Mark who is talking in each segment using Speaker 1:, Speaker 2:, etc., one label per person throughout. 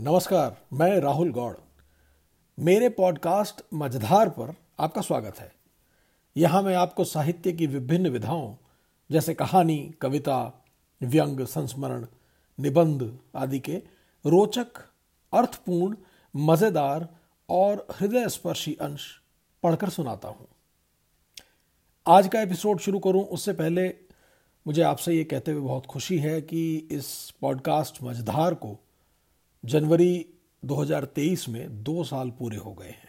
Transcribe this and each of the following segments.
Speaker 1: नमस्कार, मैं राहुल गौड़। मेरे पॉडकास्ट मझधार पर आपका स्वागत है। यहाँ मैं आपको साहित्य की विभिन्न विधाओं, जैसे कहानी, कविता, व्यंग, संस्मरण, निबंध आदि के रोचक, अर्थपूर्ण, मज़ेदार और हृदय स्पर्शी अंश पढ़कर सुनाता हूँ। आज का एपिसोड शुरू करूँ, उससे पहले मुझे आपसे ये कहते हुए बहुत खुशी है कि इस पॉडकास्ट मझधार को जनवरी 2023 में दो साल पूरे हो गए हैं।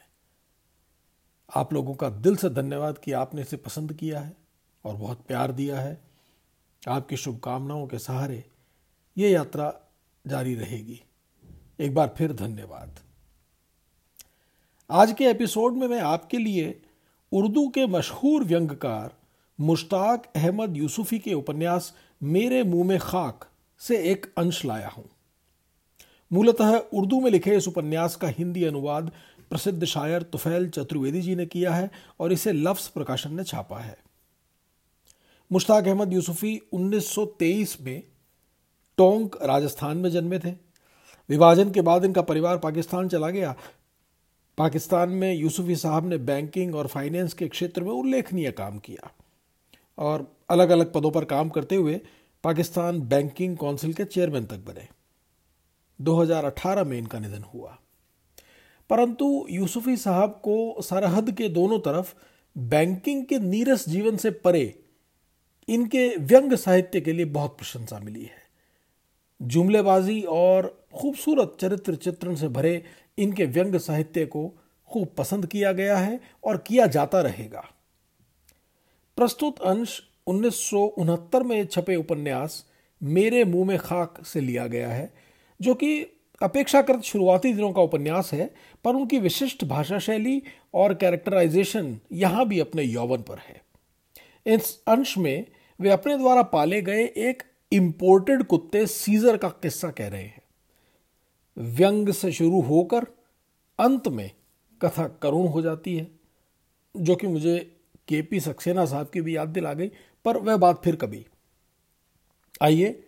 Speaker 1: आप लोगों का दिल से धन्यवाद कि आपने इसे पसंद किया है और बहुत प्यार दिया है। आपकी शुभकामनाओं के सहारे ये यात्रा जारी रहेगी। एक बार फिर धन्यवाद। आज के एपिसोड में मैं आपके लिए उर्दू के मशहूर व्यंगकार मुश्ताक अहमद यूसुफी के उपन्यास मेरे मुँह में खाक से एक अंश लाया हूँ। मूलतः उर्दू में लिखे इस उपन्यास का हिंदी अनुवाद प्रसिद्ध शायर तुफैल चतुर्वेदी जी ने किया है और इसे लफ्स प्रकाशन ने छापा है। मुश्ताक अहमद यूसुफी 1923 में टोंक राजस्थान में जन्मे थे। विभाजन के बाद इनका परिवार पाकिस्तान चला गया। पाकिस्तान में यूसुफी साहब ने बैंकिंग और फाइनेंस के क्षेत्र में उल्लेखनीय काम किया और अलग अलग पदों पर काम करते हुए पाकिस्तान बैंकिंग काउंसिल के चेयरमैन तक बने। 2018 में इनका निधन हुआ। परंतु यूसुफी साहब को सरहद के दोनों तरफ़ बैंकिंग के नीरस जीवन से परे इनके व्यंग साहित्य के लिए बहुत प्रशंसा मिली है। जुमलेबाजी और खूबसूरत चरित्र चित्रण से भरे इनके व्यंग साहित्य को खूब पसंद किया गया है और किया जाता रहेगा। प्रस्तुत अंश उन्नीस सौ उनहत्तर में छपे उपन्यास मेरे मुँह में खाक से लिया गया है। जो कि अपेक्षाकृत शुरुआती दिनों का उपन्यास है, पर उनकी विशिष्ट भाषा शैली और कैरेक्टराइजेशन यहाँ भी अपने यौवन पर है। इस अंश में वे अपने द्वारा पाले गए एक इंपोर्टेड कुत्ते सीजर का किस्सा कह रहे हैं। व्यंग से शुरू होकर अंत में कथा करुण हो जाती है, जो कि मुझे के पी सक्सेना साहब की भी याद दिला गई, पर वह बात फिर कभी। आइए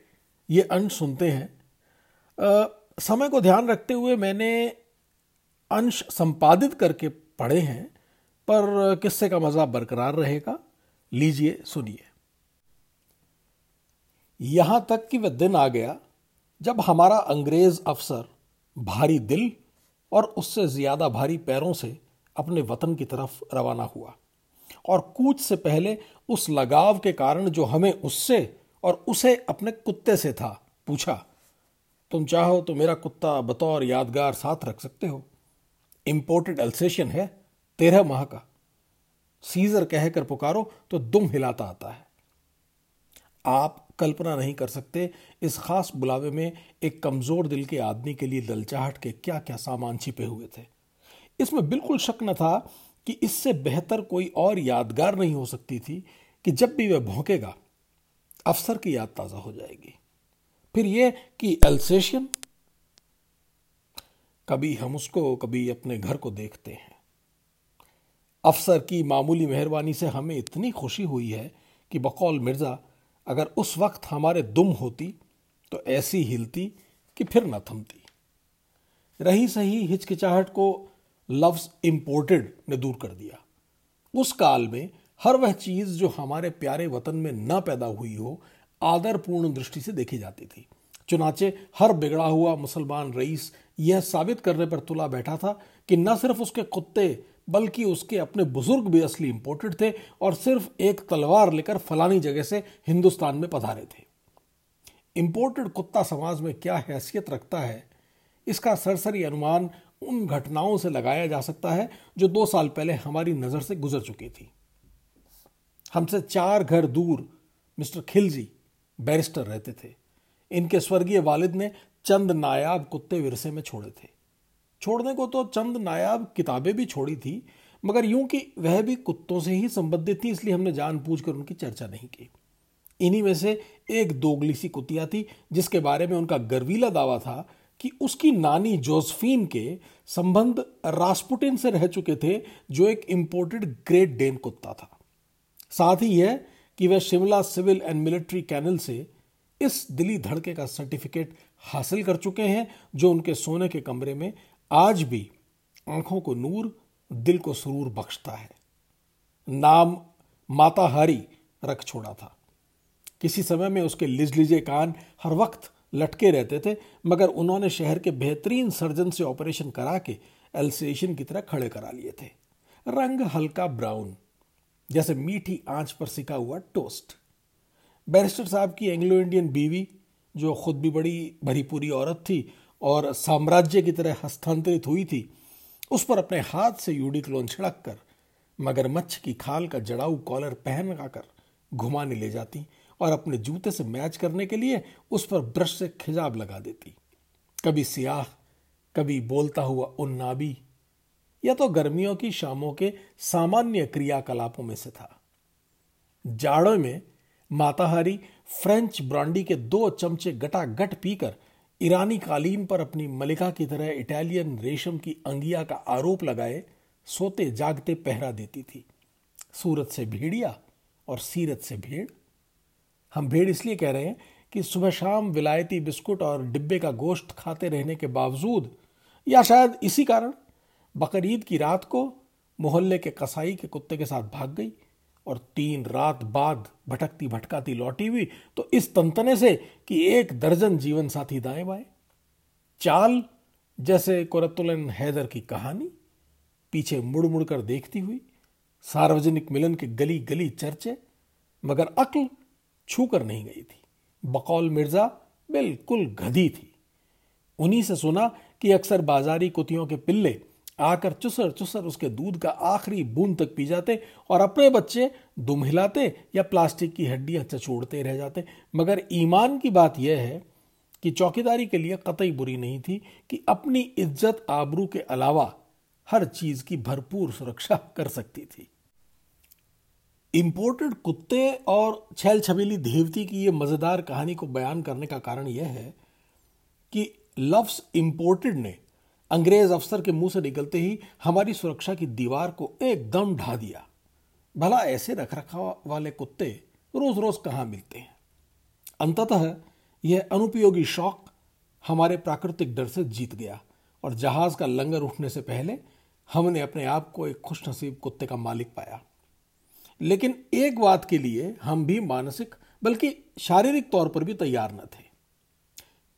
Speaker 1: ये अंश सुनते हैं। समय को ध्यान रखते हुए मैंने अंश संपादित करके पढ़े हैं, पर किस्से का मज़ा बरकरार रहेगा। लीजिए, सुनिए। यहाँ तक कि वह दिन आ गया जब हमारा अंग्रेज़ अफसर भारी दिल और उससे ज़्यादा भारी पैरों से अपने वतन की तरफ़ रवाना हुआ और कूच से पहले उस लगाव के कारण जो हमें उससे और उसे अपने कुत्ते से था पूछा तुम चाहो तो मेरा कुत्ता बतौर यादगार साथ रख सकते हो। इंपोर्टेड अल्सेशन है, तेरह माह का। सीजर कहकर पुकारो तो दुम हिलाता आता है। आप कल्पना नहीं कर सकते इस खास बुलावे में एक कमज़ोर दिल के आदमी के लिए ललचाहट के क्या क्या सामान छिपे हुए थे। इसमें बिल्कुल शक न था कि इससे बेहतर कोई और यादगार नहीं हो सकती थी कि जब भी वह भौंकेगा, अफसर की याद ताज़ा हो जाएगी। फिर ये कि एल्सेशियन कभी हम उसको, कभी अपने घर को देखते हैं। अफसर की मामूली मेहरबानी से हमें इतनी खुशी हुई है कि बकौल मिर्ज़ा, अगर उस वक्त हमारे दुम होती तो ऐसी हिलती कि फिर न थमती। रही सही हिचकिचाहट को लफ्ज इंपोर्टेड ने दूर कर दिया। उस काल में हर वह चीज़ जो हमारे प्यारे वतन में न पैदा हुई हो आदरपूर्ण दृष्टि से देखी जाती थी। चुनाचे हर बिगड़ा हुआ मुसलमान रईस यह साबित करने पर तुला बैठा था कि न सिर्फ़ उसके कुत्ते, बल्कि उसके अपने बुज़ुर्ग भी असली इंपोर्टेड थे और सिर्फ़ एक तलवार लेकर फलानी जगह से हिंदुस्तान में पधारे थे। इंपोर्टेड कुत्ता समाज में क्या हैसियत रखता है? इसका सरसरी अनुमान उन घटनाओं से लगाया जा सकता है जो दो साल पहले हमारी नज़र से गुजर चुकी थी। हमसे चार घर दूर, मिस्टर खिलजी बैरिस्टर रहते थे। इनके स्वर्गीय वालिद ने चंद नायाब कुत्ते विरसे में छोड़े थे। छोड़ने को तो चंद नायाब किताबें भी छोड़ी थी, मगर यूँ कि वह भी कुत्तों से ही संबंधित थी, इसलिए हमने जानबूझकर उनकी चर्चा नहीं की। इन्हीं में से एक दोगली सी कुतिया थी, जिसके बारे में उनका गर्वीला दावा था कि उसकी नानी जोसफीन के संबंध रास्पुटिन से रह चुके थे, जो एक इंपोर्टेड ग्रेट डेन कुत्ता था। साथ ही यह कि वह Shimla civil and military canal से इस दिली धड़के का सर्टिफिकेट हासिल कर चुके हैं, जो उनके सोने के कमरे में आज भी आँखों को नूर, दिल को सुरूर बख्शता है। नाम माता हरी रख छोड़ा था। किसी समय में उसके लिजलिजे कान हर वक्त लटके रहते थे, मगर उन्होंने शहर के बेहतरीन सर्जन से ऑपरेशन करा के एल्सेशन की तरह खड़े करा लिए थे। रंग हल्का ब्राउन जैसे मीठी आँच पर सिका हुआ टोस्ट। बैरिस्टर साहब की एंग्लो इंडियन बीवी, जो खुद भी बड़ी भरी पूरी औरत थी और साम्राज्य की तरह हस्तांतरित हुई थी, उस पर अपने हाथ से यूडिक्लोन छिड़क कर मगरमच्छ की खाल का जड़ाऊ कॉलर पहन कर घुमाने ले जाती और अपने जूते से मैच करने के लिए उस पर ब्रश से खिजाब लगा देती। कभी सियाह, कभी बोलता हुआ उन्नाबी या तो गर्मियों की शामों के सामान्य क्रियाकलापों में से था। जाड़ों में माताहारी फ्रेंच ब्रांडी के दो चमचे गटा गट पीकर ईरानी कालीन पर अपनी मलिका की तरह इटालियन रेशम की अंगिया का आरोप लगाए, सोते जागते पहरा देती थी। सूरत से भेड़िया और सीरत से भेड़। हम भेड़ इसलिए कह रहे हैं कि सुबह शाम विलायती बिस्कुट और डिब्बे का गोश्त खाते रहने के बावजूद या शायद इसी कारण बकरीद की रात को मोहल्ले के कसाई के कुत्ते के साथ भाग गई और तीन रात बाद भटकती भटकाती लौटी हुई तो इस तंतने से कि एक दर्जन जीवन साथी दाएँ बाएँ। चाल जैसे कुरतुलन हैदर की कहानी, पीछे मुड़ मुड़ कर देखती हुई, सार्वजनिक मिलन के गली गली चर्चे, मगर अक्ल छू कर नहीं गई थी। बकौल मिर्ज़ा बिल्कुल गधी थी। उन्हीं से सुना कि अक्सर बाजारी कुतियों के पिल्ले आकर चुसर चुसर उसके दूध का आखिरी बूंद तक पी जाते और अपने बच्चे दुम हिलाते या प्लास्टिक की हड्डियाँ चचोड़ते रह जाते। मगर ईमान की बात यह है कि चौकीदारी के लिए कतई बुरी नहीं थी कि अपनी इज़्ज़त आबरू के अलावा हर चीज़ की भरपूर सुरक्षा कर सकती थी। इंपोर्टेड कुत्ते और छैल छबीली देवती की यह मज़ेदार कहानी को बयान करने का कारण यह है कि लफ्स इंपोर्टेड ने अंग्रेज़ अफसर के मुँह से निकलते ही हमारी सुरक्षा की दीवार को एकदम ढा दिया। भला ऐसे रख रखाव वाले कुत्ते रोज रोज कहाँ मिलते हैं? अंततः यह अनुपयोगी शौक हमारे प्राकृतिक डर से जीत गया और जहाज़ का लंगर उठने से पहले हमने अपने आप को एक खुशनसीब कुत्ते का मालिक पाया। लेकिन एक बात के लिए हम भी मानसिक बल्कि शारीरिक तौर पर भी तैयार न थे।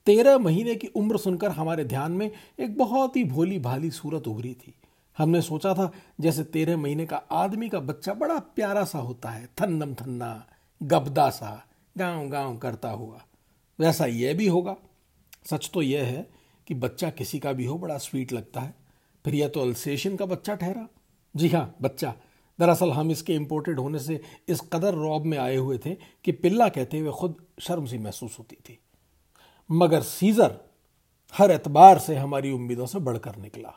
Speaker 1: तेरह महीने की उम्र सुनकर हमारे ध्यान में एक बहुत ही भोली भाली सूरत उभरी थी। हमने सोचा था, जैसे तेरह महीने का आदमी का बच्चा बड़ा प्यारा सा होता है, थन्नम थन्ना, गबदा सा, गाँव गाँव करता हुआ। वैसा यह भी होगा। सच तो यह है कि बच्चा किसी का भी हो, बड़ा स्वीट लगता है। फिर यह तो अल्सेशन का बच्चा ठहरा। जी हाँ बच्चा। दरअसल हम इसके इम्पोर्टेड होने से इस कदर रौब में आए हुए थे कि पिल्ला कहते हुए खुद शर्म सी महसूस होती थी। मगर सीजर हर एतबार से हमारी उम्मीदों से बढ़कर निकला।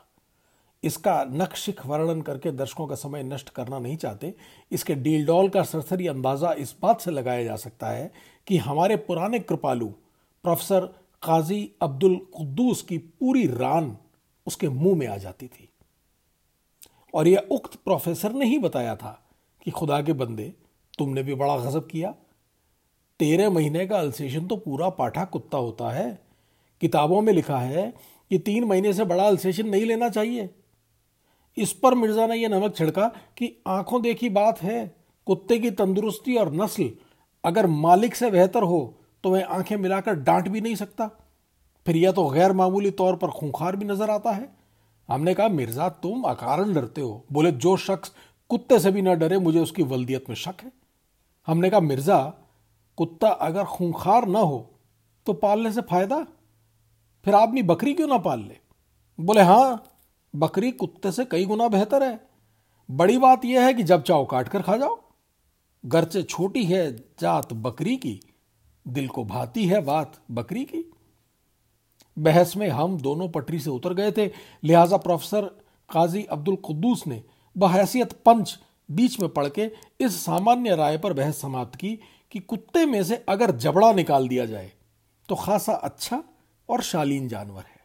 Speaker 1: इसका नक्शिक वर्णन करके दर्शकों का समय नष्ट करना नहीं चाहते। इसके डील डॉल का सरसरी अंदाज़ा इस बात से लगाया जा सकता है कि हमारे पुराने कृपालु, प्रोफेसर काजी अब्दुल कुद्दूस की पूरी रान उसके मुँह में आ जाती थी। और यह उक्त प्रोफेसर ने ही बताया था कि खुदा के बंदे, तुमने भी बड़ा गजब किया। तेरह महीने का अल्सेशन तो पूरा पाठा कुत्ता होता है। किताबों में लिखा है कि तीन महीने से बड़ा अल्सेशन नहीं लेना चाहिए। इस पर मिर्ज़ा ने यह नमक छिड़का कि आँखों देखी बात है, कुत्ते की तंदुरुस्ती और नस्ल। अगर मालिक से बेहतर हो तो वह आँखें मिलाकर डांट भी नहीं सकता। फिर यह तो गैर मामूली तौर पर खूंखार भी नज़र आता है। हमने कहा, मिर्ज़ा, तुम अकारण डरते हो। बोले, जो शख्स कुत्ते से भी ना डरे, मुझे उसकी वल्दियत में शक है। हमने कहा, मिर्ज़ा कुत्ता अगर खूंखार ना हो तो पालने से फ़ायदा? फिर आदमी बकरी क्यों ना पाल ले? बोले हाँ बकरी कुत्ते से कई गुना बेहतर है। बड़ी बात यह है कि जब चाहो काट कर खा जाओ। गर्चे छोटी है जात बकरी की, दिल को भाती है बात बकरी की। बहस में हम दोनों पटरी से उतर गए थे। लिहाजा प्रोफेसर काजी अब्दुल कुद्दूस ने बहैसियत पंच बीच में पढ़ के इस सामान्य राय पर बहस समाप्त की। कि कुत्ते में से अगर जबड़ा निकाल दिया जाए तो खासा अच्छा और शालीन जानवर है।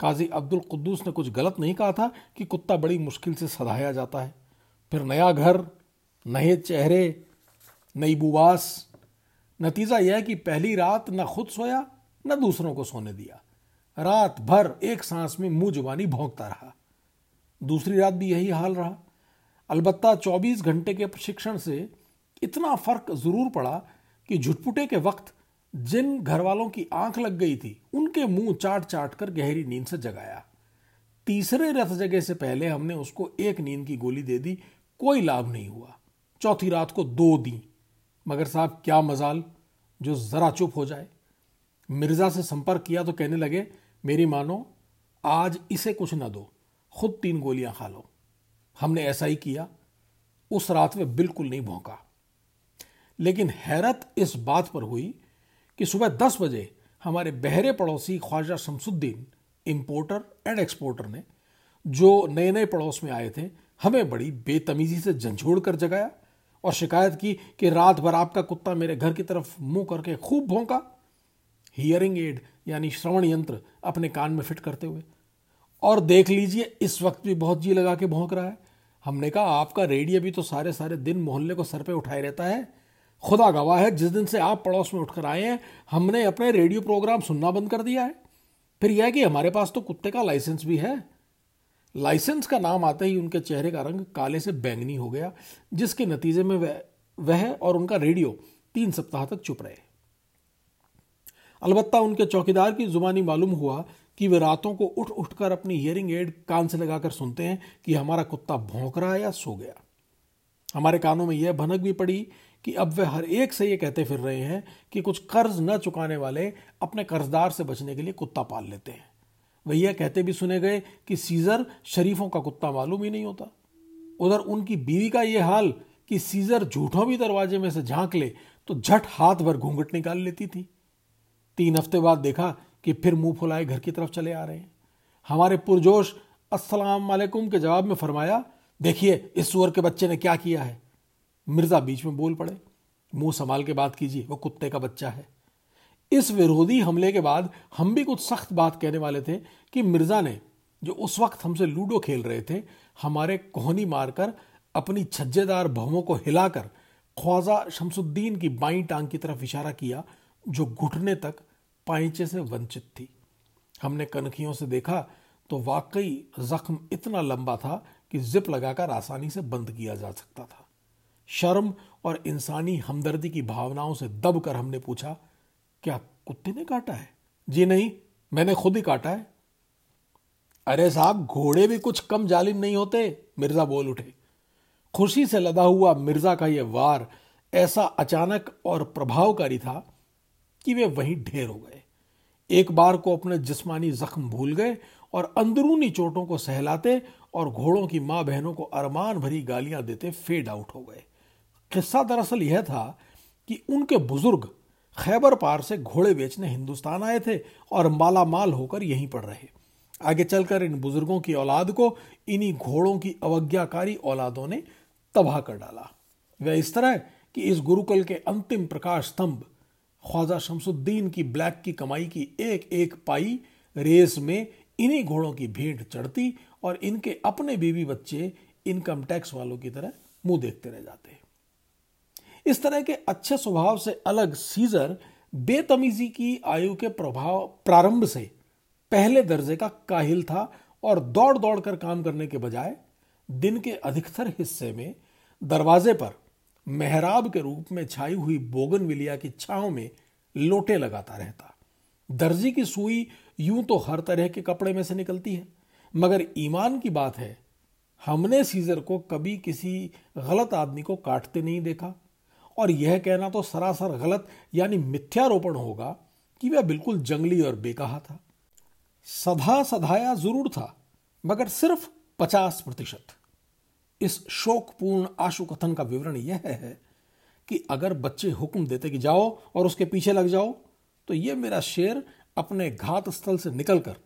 Speaker 1: काजी अब्दुल कुद्दूस ने कुछ गलत नहीं कहा था कि कुत्ता बड़ी मुश्किल से सधाया जाता है। फिर नया घर, नए चेहरे, नई बुवास, नतीजा यह कि पहली रात न खुद सोया, न दूसरों को सोने दिया। रात भर एक सांस में मुँह जुबानी भोंकता रहा। दूसरी रात भी यही हाल रहा। अलबत्ता 24 घंटे के प्रशिक्षण से इतना फ़र्क ज़रूर पड़ा कि झुटपुटे के वक्त जिन घर वालों की आँख लग गई थी, उनके मुँह चाट चाट कर गहरी नींद से जगाया। तीसरे रथ जगह से पहले हमने उसको एक नींद की गोली दे दी, कोई लाभ नहीं हुआ। चौथी रात को दो दी। मगर साहब, क्या मजाल, जो जरा चुप हो जाए। मिर्ज़ा से संपर्क किया तो कहने लगे, मेरी मानो, आज इसे कुछ ना दो, खुद तीन गोलियाँ खा लो। हमने ऐसा ही किया। उस रात में बिल्कुल नहीं भौंका। लेकिन हैरत इस बात पर हुई कि सुबह दस बजे हमारे बहरे पड़ोसी Khwaja Shamsuddin importer and exporter ने, जो नए नए पड़ोस में आए थे, हमें बड़ी बेतमीजी से झंझोड़ कर जगाया और शिकायत की कि रात भर आपका कुत्ता मेरे घर की तरफ़ मुँह करके खूब भौंका। हियरिंग एड यानी श्रवण यंत्र, अपने कान में फिट करते हुए। और देख लीजिए, इस वक्त भी बहुत जी लगा के भौंक रहा है। हमने कहा, आपका रेडियो भी तो सारे सारे दिन मोहल्ले को सर पे उठाए रहता है। खुदा गवाह है, जिस दिन से आप पड़ोस में उठकर आए हैं, हमने अपने रेडियो प्रोग्राम सुनना बंद कर दिया है। फिर यह कि हमारे पास तो कुत्ते का लाइसेंस भी है। लाइसेंस का नाम आते ही उनके चेहरे का रंग काले से बैंगनी हो गया, जिसके नतीजे में वह वह और उनका रेडियो तीन सप्ताह तक चुप रहे। अलबत्ता उनके चौकीदार की जुबानी मालूम हुआ कि वे रातों को उठ, उठकर अपनी हियरिंग एड कान से लगाकर सुनते हैं कि हमारा कुत्ता भौंक रहा या सो गया। हमारे कानों में यह भनक भी पड़ी कि अब वे हर एक से ये कहते फिर रहे हैं कि कुछ कर्ज न चुकाने वाले अपने कर्जदार से बचने के लिए कुत्ता पाल लेते हैं। वे यह कहते भी सुने गए कि सीजर शरीफों का कुत्ता मालूम ही नहीं होता। उधर उनकी बीवी का यह हाल कि सीजर झूठों भी दरवाजे में से झाँक ले तो झट हाथ भर घूंघट निकाल लेती थी। तीन हफ़्ते बाद देखा कि फिर मुँह फुलाए घर की तरफ़ चले आ रहे हैं। हमारे पुरजोश, अस्सलाम के जवाब में फरमाया, देखिए, इस सुअर के बच्चे ने क्या किया है? मिर्ज़ा बीच में बोल पड़े, मुँह संभाल के बात कीजिए, वो कुत्ते का बच्चा है। इस विरोधी हमले के बाद हम भी कुछ सख्त बात कहने वाले थे कि मिर्ज़ा ने, जो उस वक्त हमसे लूडो खेल रहे थे, हमारे कोहनी मारकर अपनी छज्जेदार भवों को हिलाकर ख्वाजा शमसुद्दीन की बाई टांग की तरफ़ इशारा किया, जो घुटने तक पाइचे से वंचित थी। हमने कनखियों से देखा तो वाकई जख्म इतना लंबा था कि जिप लगाकर आसानी से बंद किया जा सकता था। शर्म और इंसानी हमदर्दी की भावनाओं से दब कर हमने पूछा, क्या कुत्ते ने काटा है? जी नहीं, मैंने खुद ही काटा है। अरे साहब, घोड़े भी कुछ कम जालिम नहीं होते, मिर्ज़ा बोल उठे। खुशी से लदा हुआ मिर्ज़ा का यह वार ऐसा अचानक और प्रभावकारी था कि वे वहीं ढेर हो गए। एक बार को अपने जिस्मानी जख्म भूल गए और अंदरूनी चोटों को सहलाते और घोड़ों की माँ बहनों को अरमान भरी गालियाँ देते फेड आउट हो गए। किस्सा दरअसल यह था कि उनके बुज़ुर्ग खैबर पार से घोड़े बेचने हिंदुस्तान आए थे और माला माल होकर यहीं पर रहे। आगे चलकर इन बुज़ुर्गों की औलाद को इन्हीं घोड़ों की अवज्ञाकारी औलादों ने तबाह कर डाला। वह इस तरह कि इस गुरुकुल के अंतिम प्रकाश स्तंभ, ख्वाजा शमसुद्दीन की ब्लैक की कमाई की एक एक पाई, रेस में इन्हीं घोड़ों की भीड़ चढ़ती और इनके अपने बीवी बच्चे इनकम टैक्स वालों की तरह मुँह देखते रह जाते। इस तरह के अच्छे स्वभाव से अलग सीजर बेतमीजी की आयु के प्रभाव, प्रारंभ से पहले दर्जे का काहिल था और दौड़ दौड़ कर काम करने के बजाय दिन के अधिकतर हिस्से में दरवाजे पर मेहराब के रूप में छाई हुई बोगन विलिया की छाव में लोटे लगाता रहता। दर्जी की सुई यूँ तो हर तरह के कपड़े में से निकलती है, मगर ईमान की बात है, हमने सीजर को कभी किसी गलत आदमी को काटते नहीं देखा। और यह कहना तो सरासर गलत, यानी मिथ्यारोपण होगा कि वह बिल्कुल जंगली और बेकहा था। सधा सधाया ज़रूर था, मगर सिर्फ़ पचास प्रतिशत। इस शोकपूर्ण आशु कथन का विवरण यह है कि अगर बच्चे हुक्म देते कि जाओ और उसके पीछे लग जाओ तो यह मेरा शेर अपने घात स्थल से निकलकर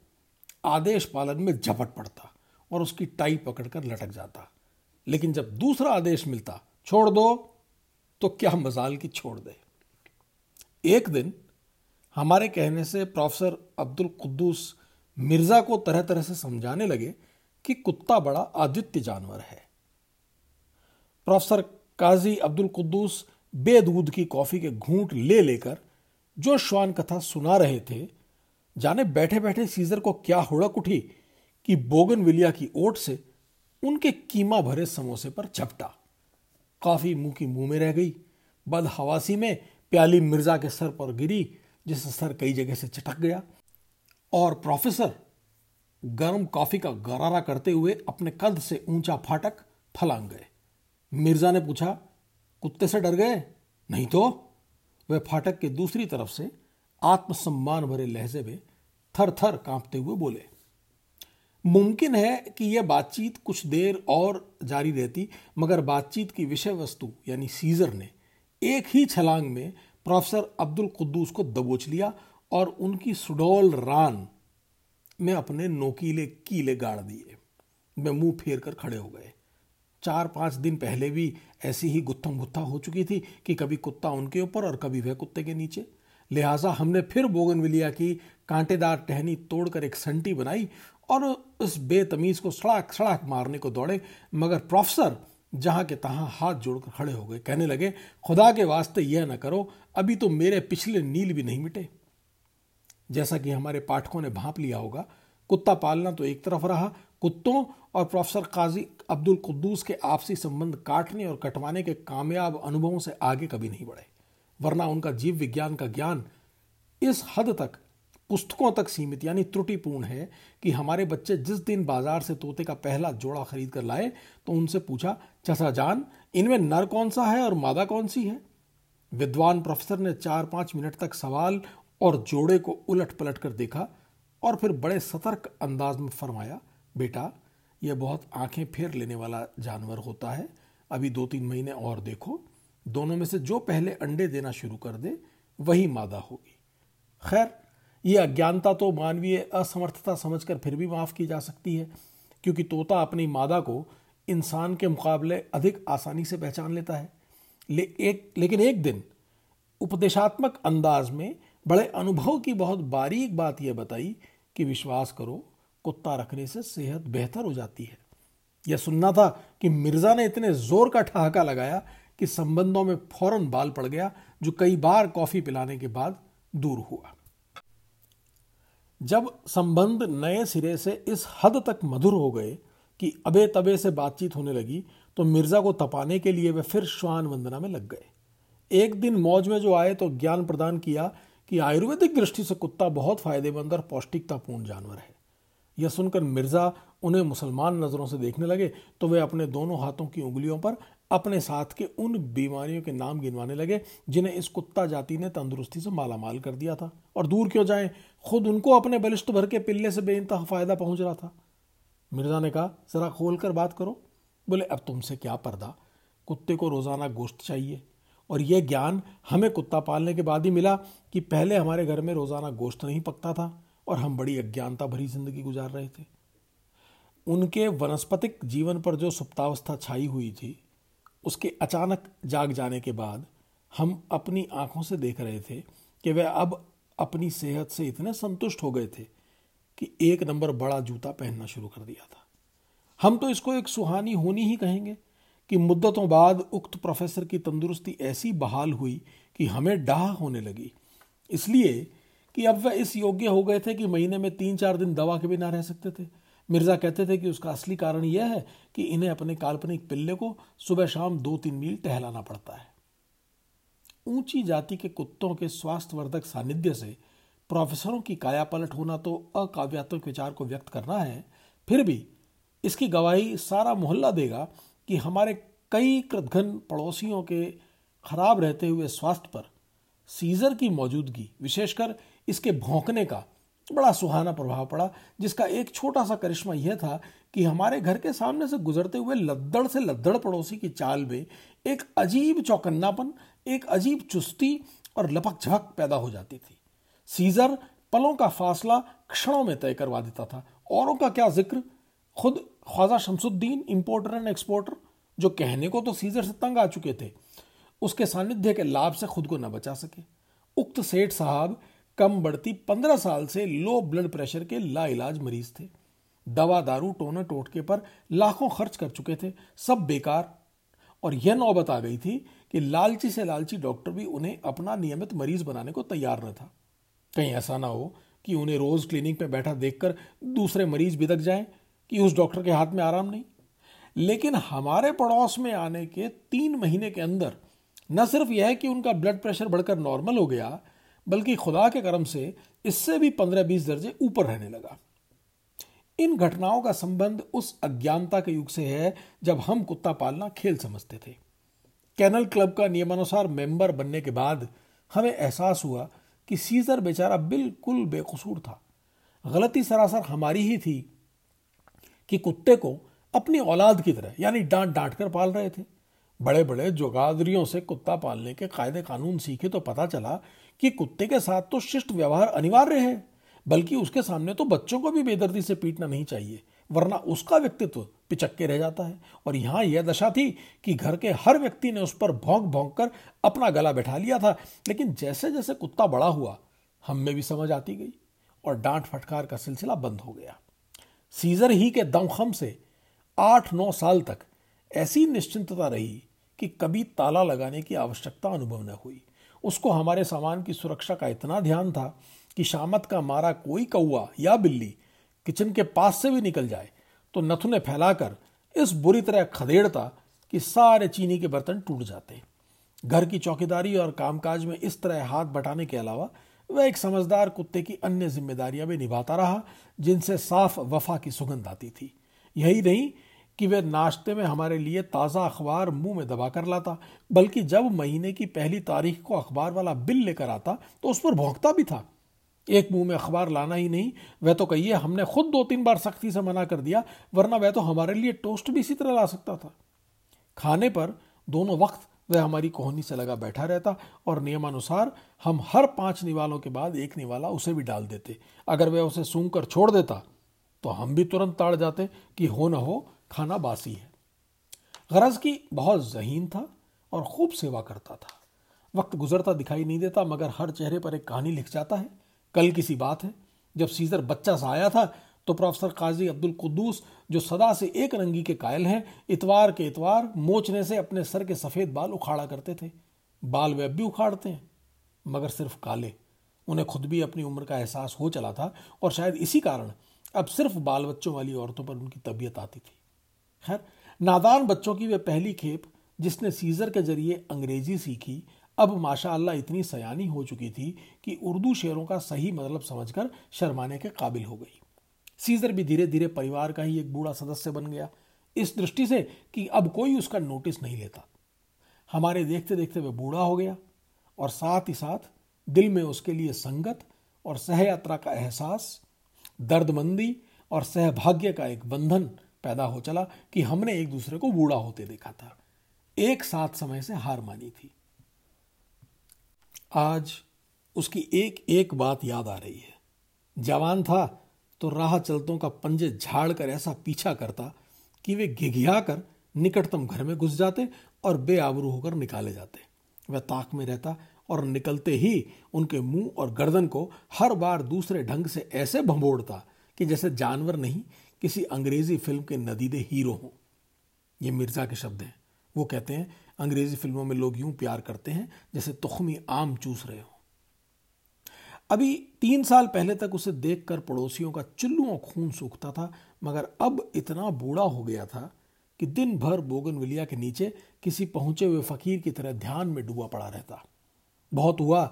Speaker 1: आदेश पालन में झपट पड़ता और उसकी टाई पकड़कर लटक जाता। लेकिन जब दूसरा आदेश मिलता, छोड़ दो तो क्या मजाल की छोड़ दे। एक दिन हमारे कहने से प्रोफेसर अब्दुल कुद्दूस मिर्ज़ा को तरह तरह से समझाने लगे कि कुत्ता बड़ा आदित्य जानवर है। प्रोफेसर काजी अब्दुल कुद्दूस बेदूध की कॉफ़ी के घूंट ले लेकर जो श्वान कथा सुना रहे थे, जाने बैठे बैठे सीजर को क्या हुड़क उठी कि बोगन विलिया की ओट से उनके कीमा भरे समोसे पर झपटा। काफ़ी मुँह की मुँह में रह गई। बद हवासी में प्याली मिर्ज़ा के सर पर गिरी जिससे सर कई जगह से चटक गया। और प्रोफेसर, गर्म कॉफ़ी का गरारा करते हुए अपने कद से ऊँचा फाटक फलांग गए। मिर्ज़ा ने पूछा, कुत्ते से डर गए? नहीं तो? वह फाटक के दूसरी तरफ़ से आत्मसम्मान भरे लहजे में थर थर कांपते हुए बोले मुमकिन है कि यह बातचीत कुछ देर और जारी रहती, मगर बातचीत की विषय वस्तु यानी सीजर ने, एक ही छलांग में प्रोफेसर अब्दुल कुद्दूस को दबोच लिया और उनकी सुडौल रान में अपने नोकीले, कीले गाड़ दिए। वे मुँह फेर कर खड़े हो गए। चार पाँच दिन पहले भी ऐसी ही गुत्थम गुत्था हो चुकी थी कि कभी कुत्ता उनके ऊपर और कभी वह कुत्ते के नीचे। लिहाजा हमने फिर बोगनविलिया की कांटेदार टहनी तोड़कर एक संटी बनाई और उस बेतमीज को सड़ाक सड़ाक मारने को दौड़े, मगर प्रोफेसर जहाँ के तहां हाथ जोड़कर खड़े हो गए। कहने लगे, खुदा के वास्ते यह न करो, अभी तो मेरे पिछले नील भी नहीं मिटे। जैसा कि हमारे पाठकों ने भाप लिया होगा, कुत्ता पालना तो एक तरफ़ रहा, कुत्तों और प्रोफेसर काजी अब्दुल कुद्दूस के आपसी संबंध काटने और कटवाने के कामयाब अनुभवों से आगे कभी नहीं बढ़े, वरना उनका जीव विज्ञान का ज्ञान इस हद तक पुस्तकों तक सीमित, यानी त्रुटिपूर्ण है कि हमारे बच्चे जिस दिन बाज़ार से तोते का पहला जोड़ा खरीद कर लाए तो उनसे पूछा, चचा जान, इनमें नर कौन सा है और मादा कौन सी है? विद्वान प्रोफेसर ने चार पाँच मिनट तक सवाल और जोड़े को उलट पलट कर देखा और फिर बड़े सतर्क अंदाज में फरमाया, बेटा, यह बहुत आँखें फेर लेने वाला जानवर होता है। अभी दो तीन महीने और देखो, दोनों में से जो पहले अंडे देना शुरू कर दे, वही मादा होगी। खैर ये अज्ञानता तो मानवीय असमर्थता समझकर फिर भी माफ़ की जा सकती है, क्योंकि तोता अपनी मादा को इंसान के मुकाबले अधिक आसानी से पहचान लेता है। ले, एक, लेकिन एक दिन उपदेशात्मक अंदाज में बड़े अनुभव की बहुत बारीक बात यह बताई कि विश्वास करो, कुत्ता रखने से सेहत बेहतर हो जाती है। यह सुनना था कि मिर्ज़ा ने इतने ज़ोर का ठहाका लगाया कि संबंधों में फ़ौरन बाल पड़ गया, जो कई बार कॉफ़ी पिलाने के बाद दूर हुआ। जब संबंध नए सिरे से इस हद तक मधुर हो गए कि अबे तबे से बातचीत होने लगी तो मिर्ज़ा को तपाने के लिए वे फिर श्वान वंदना में लग गए। एक दिन मौज में जो आए तो ज्ञान प्रदान किया कि आयुर्वेदिक दृष्टि से कुत्ता बहुत फ़ायदेमंद और पौष्टिकतापूर्ण जानवर है। यह सुनकर मिर्ज़ा उन्हें मुसलमान नज़रों से देखने लगे तो वे अपने दोनों हाथों की उंगलियों पर अपने साथ के उन बीमारियों के नाम गिनवाने लगे, जिन्हें इस कुत्ता जाति ने तंदुरुस्ती से मालामाल कर दिया था। और दूर क्यों जाए? खुद उनको अपने बलिष्ठ भर के पिल्ले से बेनतहा फ़ायदा पहुँच रहा था। मिर्ज़ा ने कहा, जरा खोल कर बात करो। बोले, अब तुमसे क्या पर्दा? कुत्ते को रोज़ाना गोश्त चाहिए और यह ज्ञान हमें कुत्ता पालने के बाद ही मिला कि पहले हमारे घर में रोज़ाना गोश्त नहीं पकता था और हम बड़ी अज्ञानता भरी ज़िंदगी गुजार रहे थे। उनके वनस्पतिक जीवन पर जो सुप्तावस्था छाई हुई थी, उसके अचानक जाग जाने के बाद हम अपनी आँखों से देख रहे थे कि वह अब अपनी सेहत से इतने संतुष्ट हो गए थे कि एक नंबर बड़ा जूता पहनना शुरू कर दिया था। हम तो इसको एक सुहानी होनी ही कहेंगे कि मुद्दतों बाद उक्त प्रोफेसर की तंदुरुस्ती ऐसी बहाल हुई कि हमें डाह होने लगी। इसलिए कि अब वह इस योग्य हो गए थे कि महीने में तीन चार दिन दवा के बिना रह सकते थे। मिर्ज़ा कहते थे कि उसका असली कारण यह है कि इन्हें अपने काल्पनिक पिल्ले को सुबह शाम दो तीन मील टहलाना पड़ता है। ऊँची जाति के कुत्तों के स्वास्थ्यवर्धक सानिध्य से प्रोफेसरों की काया पलट होना तो अकाव्यात्मक विचार को व्यक्त करना है, फिर भी इसकी गवाही सारा मोहल्ला देगा कि हमारे कई कृतघन पड़ोसियों के खराब रहते हुए स्वास्थ्य पर सीजर की मौजूदगी, विशेषकर इसके भौंकने का बड़ा सुहाना प्रभाव पड़ा, जिसका एक छोटा सा करिश्मा यह था कि हमारे घर के सामने से गुजरते हुए लद्दड़ से लद्दड़ पड़ोसी की चाल में एक अजीब चौकन्नापन एक अजीब चुस्ती और लपक झपक पैदा हो जाती थी। सीजर पलों का फासला क्षणों में तय करवा देता था। औरों का क्या ज़िक्र? खुद Khwaja Shamsuddin importer and exporter जो कहने को तो सीजर से तंग आ चुके थे। उसके सानिध्य के लाभ से खुद को न बचा सके। उक्त सेठ साहब कम बढ़ती पंद्रह साल से लो ब्लड प्रेशर के लाइलाज मरीज़ थे। दवा दारू टोने टोटके पर लाखों खर्च कर चुके थे। सब बेकार और यह नौबत आ गई थी कि लालची से लालची डॉक्टर भी उन्हें अपना नियमित मरीज़ बनाने को तैयार न था। कहीं ऐसा ना हो कि उन्हें रोज क्लिनिक में बैठा देखकर दूसरे मरीज़ बिदक जाएँ कि उस डॉक्टर के हाथ में आराम नहीं। लेकिन हमारे पड़ोस में आने के तीन महीने के अंदर न सिर्फ़ यह है कि उनका ब्लड प्रेशर बढ़कर नॉर्मल हो गया, बल्कि खुदा के कर्म से इससे भी पंद्रह बीस दर्जे ऊपर रहने लगा। इन घटनाओं का संबंध उस अज्ञानता के युग से है जब हम कुत्ता पालना खेल समझते थे। कैनल क्लब का नियमानुसार मेंबर बनने के बाद हमें एहसास हुआ कि सीजर बेचारा बिल्कुल बेकसूर था। गलती सरासर हमारी ही थी कि कुत्ते को अपनी औलाद की तरह, यानी डांट डांट कर पाल रहे थे। बड़े बड़े जोगादरियों से कुत्ता पालने के कायदे कानून सीखे तो पता चला कि कुत्ते के साथ तो शिष्ट व्यवहार अनिवार्य है। बल्कि उसके सामने तो बच्चों को भी बेदर्दी से पीटना नहीं चाहिए, वरना उसका व्यक्तित्व पिचक्के रह जाता है। और यहाँ यह दशा थी कि घर के हर व्यक्ति ने उस पर भौंक भौंक कर अपना गला बैठा लिया था, लेकिन जैसे जैसे कुत्ता बड़ा हुआ, हम में भी समझ आती गई और डांट फटकार का सिलसिला बंद हो गया। सीजर ही के दमखम से आठ नौ साल तक ऐसी निश्चिंतता रही कि कभी ताला लगाने की आवश्यकता अनुभव न हुई। उसको हमारे सामान की सुरक्षा का इतना ध्यान था कि शामत का मारा कोई कौआ या बिल्ली किचन के पास से भी निकल जाए तो नथुने फैलाकर इस बुरी तरह खदेड़ता कि सारे चीनी के बर्तन टूट जाते। घर की चौकीदारी और कामकाज में इस तरह हाथ बटाने के अलावा वह एक समझदार कुत्ते की अन्य जिम्मेदारियाँ भी निभाता रहा, जिनसे साफ़ वफा की सुगंध आती थी। यही नहीं कि वह नाश्ते में हमारे लिए ताज़ा अखबार मुँह में दबा कर लाता, बल्कि जब महीने की पहली तारीख को अखबार वाला बिल लेकर आता तो उस पर भोंकता भी था। एक मुँह में अखबार लाना ही नहीं। वह तो कहिए, हमने खुद दो तीन बार सख्ती से मना कर दिया, वरना वह तो हमारे लिए टोस्ट भी इसी तरह ला सकता था। खाने पर दोनों वक्त वह हमारी कोहनी से लगा बैठा रहता और नियमानुसार हम हर पाँच निवालों के बाद एक निवाला उसे भी डाल देते। अगर वह उसे सूंघ कर छोड़ देता तो हम भी तुरंत ताड़ जाते कि हो न हो, खाना बासी है। गरज की बहुत जहीन था और खूब सेवा करता था। वक्त गुजरता दिखाई नहीं देता, मगर हर चेहरे पर एक कहानी लिख जाता है। कल की सी बात है। जब सीजर बच्चा सा आया था तो प्रोफेसर काजी अब्दुल कुद्दूस, जो सदा से एक रंगी के कायल हैं, इतवार के इतवार मोचने से अपने सर के सफ़ेद बाल उखाड़ा करते थे। बाल वे भी उखाड़ते हैं, मगर सिर्फ़ काले। उन्हें खुद भी अपनी उम्र का एहसास हो चला था, और शायद इसी कारण अब सिर्फ़ बाल बच्चों वाली औरतों पर उनकी तबीयत आती थी। खैर, नादान बच्चों की वे पहली खेप, जिसने सीजर के ज़रिए अंग्रेज़ी सीखी अब माशा अल्लाह इतनी सयानी हो चुकी थी कि उर्दू शेरों का सही मतलब समझकर शर्माने के काबिल हो गई। सीजर भी धीरे धीरे परिवार का ही एक बूढ़ा सदस्य बन गया। इस दृष्टि से कि अब कोई उसका नोटिस नहीं लेता। हमारे देखते देखते वह बूढ़ा हो गया और साथ ही साथ दिल में उसके लिए संगत और सहयात्रा का एहसास, दर्दमंदी और सहभाग्य का एक बंधन पैदा हो चला कि हमने एक दूसरे को बूढ़ा होते देखा था। एक साथ समय से हार मानी थी। आज उसकी एक एक बात याद आ रही है। जवान था तो राह चलतों का पंजे झाड़ कर ऐसा पीछा करता कि वे घिघिया कर निकटतम घर में घुस जाते और बेआबरू होकर निकाले जाते। वह ताक में रहता और निकलते ही उनके मुँह और गर्दन को हर बार दूसरे ढंग से ऐसे भंबोड़ता कि जैसे जानवर नहीं, किसी अंग्रेज़ी फ़िल्म के नदीदे हीरो हों। ये मिर्ज़ा के शब्द हैं। वो कहते हैं, अंग्रेज़ी फ़िल्मों में लोग यूँ प्यार करते हैं, जैसे तुखमी आम चूस रहे हो। अभी तीन साल पहले तक उसे देखकर पड़ोसियों का चिल्लुओं खून सूखता था, मगर अब इतना बूढ़ा हो गया था कि दिन भर बोगनविलिया के नीचे किसी पहुँचे हुए फकीर की तरह ध्यान में डूबा पड़ा रहता। बहुत हुआ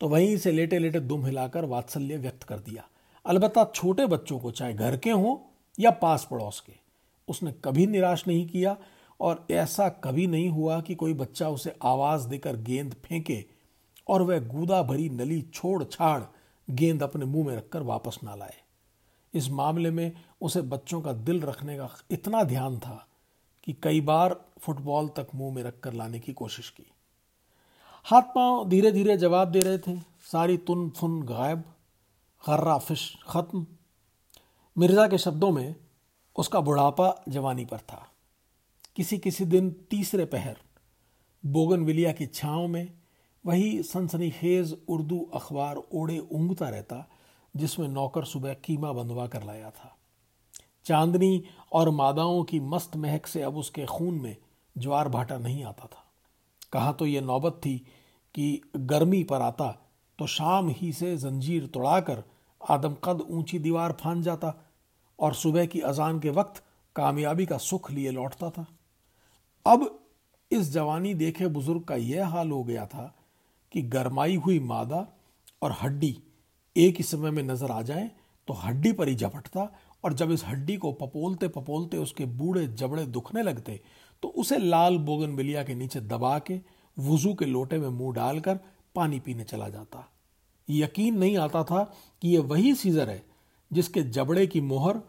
Speaker 1: तो वहीं से लेटे लेटे दुम हिलाकर वात्सल्य व्यक्त कर दिया। अलबत्ता छोटे बच्चों को, चाहे घर के हों या पास पड़ोस के, उसने कभी निराश नहीं किया और ऐसा कभी नहीं हुआ कि कोई बच्चा उसे आवाज़ देकर गेंद फेंके और वह गूदा भरी नली छोड़ छाड़ गेंद अपने मुँह में रखकर वापस ना लाए। इस मामले में उसे बच्चों का दिल रखने का इतना ध्यान था कि कई बार फुटबॉल तक मुँह में रखकर लाने की कोशिश की। हाथ पाँव धीरे धीरे जवाब दे रहे थे। सारी तुन फुन गायब। खर्रा फ़िश खत्म। मिर्ज़ा के शब्दों में उसका बुढ़ापा जवानी पर था। किसी किसी दिन तीसरे पहर, बोगनविलिया की छांव में वही सनसनीखेज उर्दू अखबार ओढ़े ऊँगता रहता, जिसमें नौकर सुबह कीमा बंधवा कर लाया था। चांदनी और मादाओं की मस्त महक से अब उसके खून में ज्वार भाटा नहीं आता था। कहाँ तो ये नौबत थी कि गर्मी पर आता तो शाम ही से जंजीर तोड़ाकर आदमकद ऊँची दीवार फान जाता और सुबह की अजान के वक्त कामयाबी का सुख लिए लौटता था। अब इस जवानी देखे बुज़ुर्ग का यह हाल हो गया था कि गरमाई हुई मादा और हड्डी एक ही समय में नज़र आ जाए तो हड्डी पर ही झपटता और जब इस हड्डी को पपोलते पपोलते उसके बूढ़े जबड़े दुखने लगते तो उसे लाल बोगन बिलिया के नीचे दबा के वज़ू के लोटे में मुँह डालकर पानी पीने चला जाता। यकीन नहीं आता था कि यह वही सीजर है जिसके जबड़े की मोहर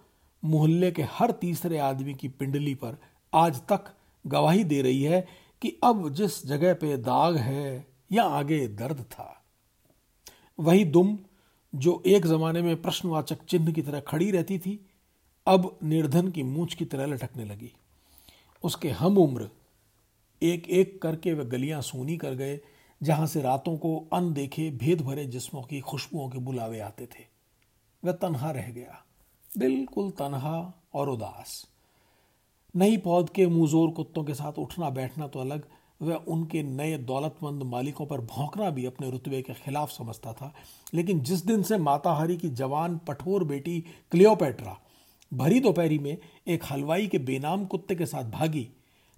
Speaker 1: मोहल्ले के हर तीसरे आदमी की पिंडली पर आज तक गवाही दे रही है कि अब जिस जगह पे दाग है, या आगे दर्द था। वही दुम, जो एक जमाने में प्रश्नवाचक चिन्ह की तरह खड़ी रहती थी, अब निर्धन की मूछ की तरह लटकने लगी। उसके हम उम्र एक एक करके वे गलियाँ सूनी कर गए, जहाँ से रातों को अनदेखे भेद भरे जिस्मों की खुशबुओं के बुलावे आते थे। वह तनहा रह गया। बिल्कुल तनहा और उदास। नई पौध के मुंहजोर कुत्तों के साथ उठना बैठना तो अलग, वह उनके नए दौलतमंद मालिकों पर भौंकना भी अपने रुतबे के खिलाफ समझता था। लेकिन जिस दिन से माताहारी की जवान पठोर बेटी क्लियोपेट्रा भरी दोपहरी में एक हलवाई के बेनाम कुत्ते के साथ भागी,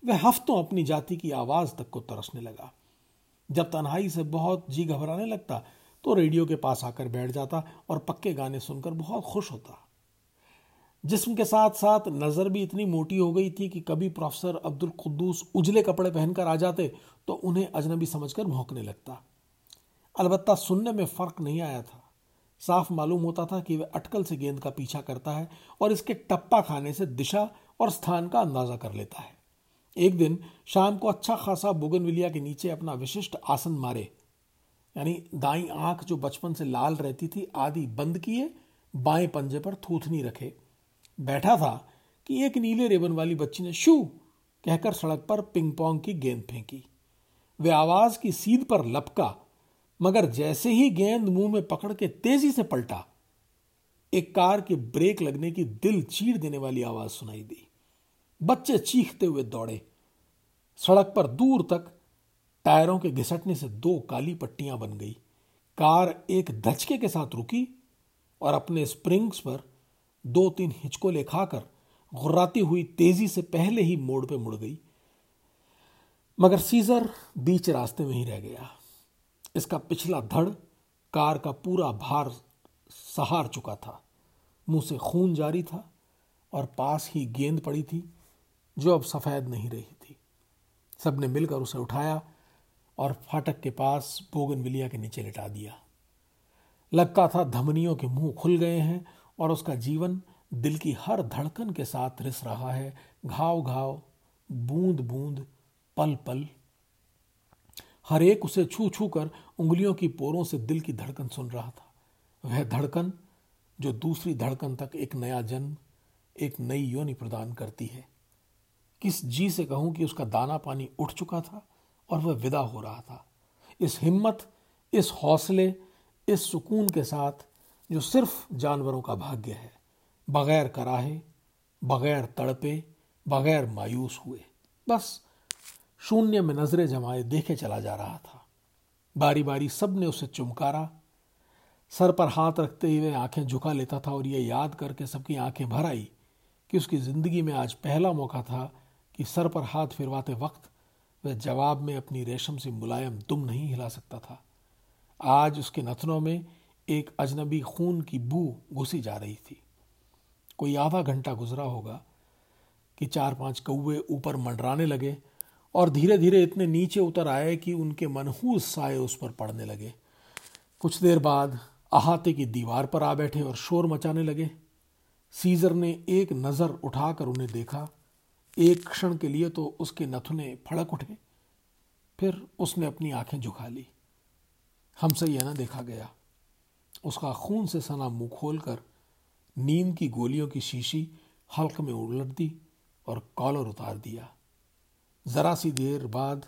Speaker 1: वह हफ्तों अपनी जाति की आवाज़ तक को तरसने लगा। जब तन्हाई से बहुत जी घबराने लगता तो रेडियो के पास आकर बैठ जाता और पक्के गाने सुनकर बहुत खुश होता। जिस्म के साथ साथ नज़र भी इतनी मोटी हो गई थी कि कभी प्रोफेसर अब्दुल खुद्दूस उजले कपड़े पहनकर आ जाते तो उन्हें अजनबी समझकर भौंकने लगता। अलबत्ता सुनने में फ़र्क नहीं आया था। साफ़ मालूम होता था कि वह अटकल से गेंद का पीछा करता है और इसके टप्पा खाने से दिशा और स्थान का अंदाज़ा कर लेता है। एक दिन शाम को अच्छा खासा बोगनविलिया के नीचे अपना विशिष्ट आसन मारे। यानी दाई आँख जो बचपन से लाल रहती थी आदि बंद किए, बाएँ पंजे पर थूथनी रखे। बैठा था कि एक नीले रेबन वाली बच्ची ने शू कहकर सड़क पर पिंग पोंग की गेंद फेंकी। वे आवाज़ की सीध पर लपका, मगर जैसे ही गेंद मुँह में पकड़ के तेज़ी से पलटा, एक कार के ब्रेक लगने की दिल चीर देने वाली आवाज़ सुनाई दी। बच्चे चीखते हुए दौड़े। सड़क पर दूर तक टायरों के घिसटने से दो काली पट्टियाँ बन गई। कार एक धचके के साथ रुकी और अपने स्प्रिंग्स पर दो तीन हिचकोले खाकर गुर्राती हुई तेज़ी से पहले ही मोड़ पे मुड़ गई। मगर सीजर बीच रास्ते में ही रह गया। इसका पिछला धड़ कार का पूरा भार सहार चुका था। मुँह से खून जारी था और पास ही गेंद पड़ी थी, जो अब सफ़ेद नहीं रही थी। सबने मिलकर उसे उठाया और फाटक के पास बोगन विलिया के नीचे लिटा दिया। लगता था धमनियों के मुँह खुल गए हैं और उसका जीवन दिल की हर धड़कन के साथ रिस रहा है। घाव घाव बूंद बूंद पल पल हर एक उसे छू छू कर उंगलियों की पोरों से दिल की धड़कन सुन रहा था। वह धड़कन, जो दूसरी धड़कन तक एक नया जन्म, एक नई योनि प्रदान करती है। किस जी से कहूँ कि उसका दाना पानी उठ चुका था और वह विदा हो रहा था। इस हिम्मत, इस हौसले, इस सुकून के साथ जो सिर्फ़ जानवरों का भाग्य है, बगैर कराहे, बगैर तड़पे, बगैर मायूस हुए। बस शून्य में नज़रें जमाए देखे चला जा रहा था। बारी बारी सबने उसे चुमकारा। सर पर हाथ रखते हुए आँखें झुका लेता था और यह याद करके सबकी आँखें भर आई कि उसकी ज़िंदगी में आज पहला मौका था कि सर पर हाथ फिरवाते वक्त वह जवाब में अपनी रेशम से मुलायम दुम नहीं हिला सकता था। आज उसके नथनों में एक अजनबी खून की बू घुसी जा रही थी। कोई आधा घंटा गुजरा होगा कि चार पाँच कौए ऊपर मंडराने लगे और धीरे धीरे इतने नीचे उतर आए कि उनके मनहूस साए उस पर पड़ने लगे। कुछ देर बाद अहाते की दीवार पर आ बैठे और शोर मचाने लगे। सीजर ने एक नज़र उठाकर उन्हें देखा। एक क्षण के लिए तो उसके नथुने फड़क उठे। फिर उसने अपनी आँखें झुका ली। हमसे यह न देखा गया उसका खून से सना मुँह खोलकर नींद की गोलियों की शीशी हल्क में उलट दी और कॉलर उतार दिया। जरा सी देर बाद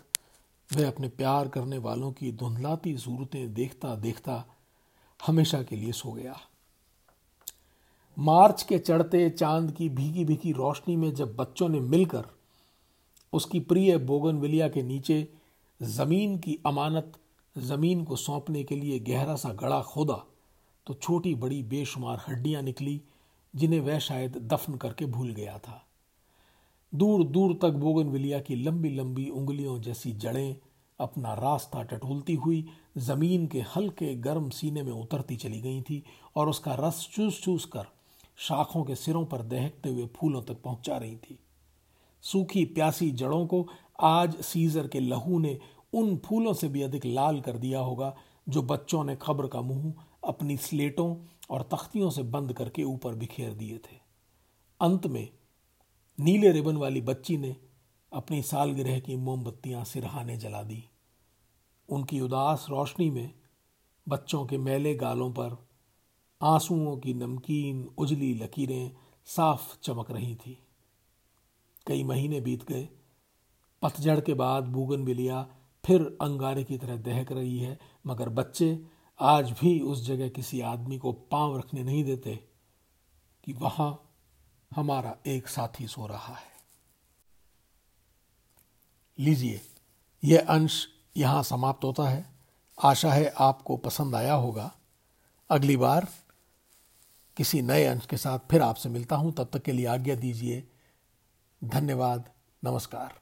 Speaker 1: वह अपने प्यार करने वालों की धुंधलाती सूरतें देखता देखता हमेशा के लिए सो गया। मार्च के चढ़ते चाँद की भीगी भीगी रोशनी में जब बच्चों ने मिलकर उसकी प्रिय बोगनविलिया के नीचे ज़मीन की अमानत, ज़मीन को सौंपने के लिए गहरा सा गड़ा खोदा तो छोटी बड़ी बेशुमार हड्डियाँ निकली, जिन्हें वह शायद दफन करके भूल गया था। दूर दूर तक बोगनविलिया की लंबी लंबी उंगलियों जैसी जड़ें अपना रास्ता टटोलती हुई ज़मीन के हल्के गर्म सीने में उतरती चली गई थी और उसका रस चूस चूस कर शाखों के सिरों पर दहकते हुए फूलों तक पहुँचा रही थी। सूखी प्यासी जड़ों को आज सीजर के लहू ने उन फूलों से भी अधिक लाल कर दिया होगा, जो बच्चों ने खबर का मुँह अपनी स्लेटों और तख्तियों से बंद करके ऊपर बिखेर दिए थे। अंत में नीले रिबन वाली बच्ची ने अपनी सालगिरह की मोमबत्तियाँ सिरहाने जला दी। उनकी उदास रोशनी में बच्चों के मैले गालों पर आंसुओं की नमकीन, उजली लकीरें साफ़ चमक रही थी। कई महीने बीत गए। पतझड़ के बाद बूगन बिलिया फिर अंगारे की तरह दहक रही है, मगर बच्चे आज भी उस जगह किसी आदमी को पाँव रखने नहीं देते कि वहाँ हमारा एक साथी सो रहा है। लीजिए यह अंश यहाँ समाप्त होता है। आशा है आपको पसंद आया होगा। अगली बार किसी नए अंश के साथ फिर आपसे मिलता हूँ। तब तक के लिए आज्ञा दीजिए। धन्यवाद। नमस्कार।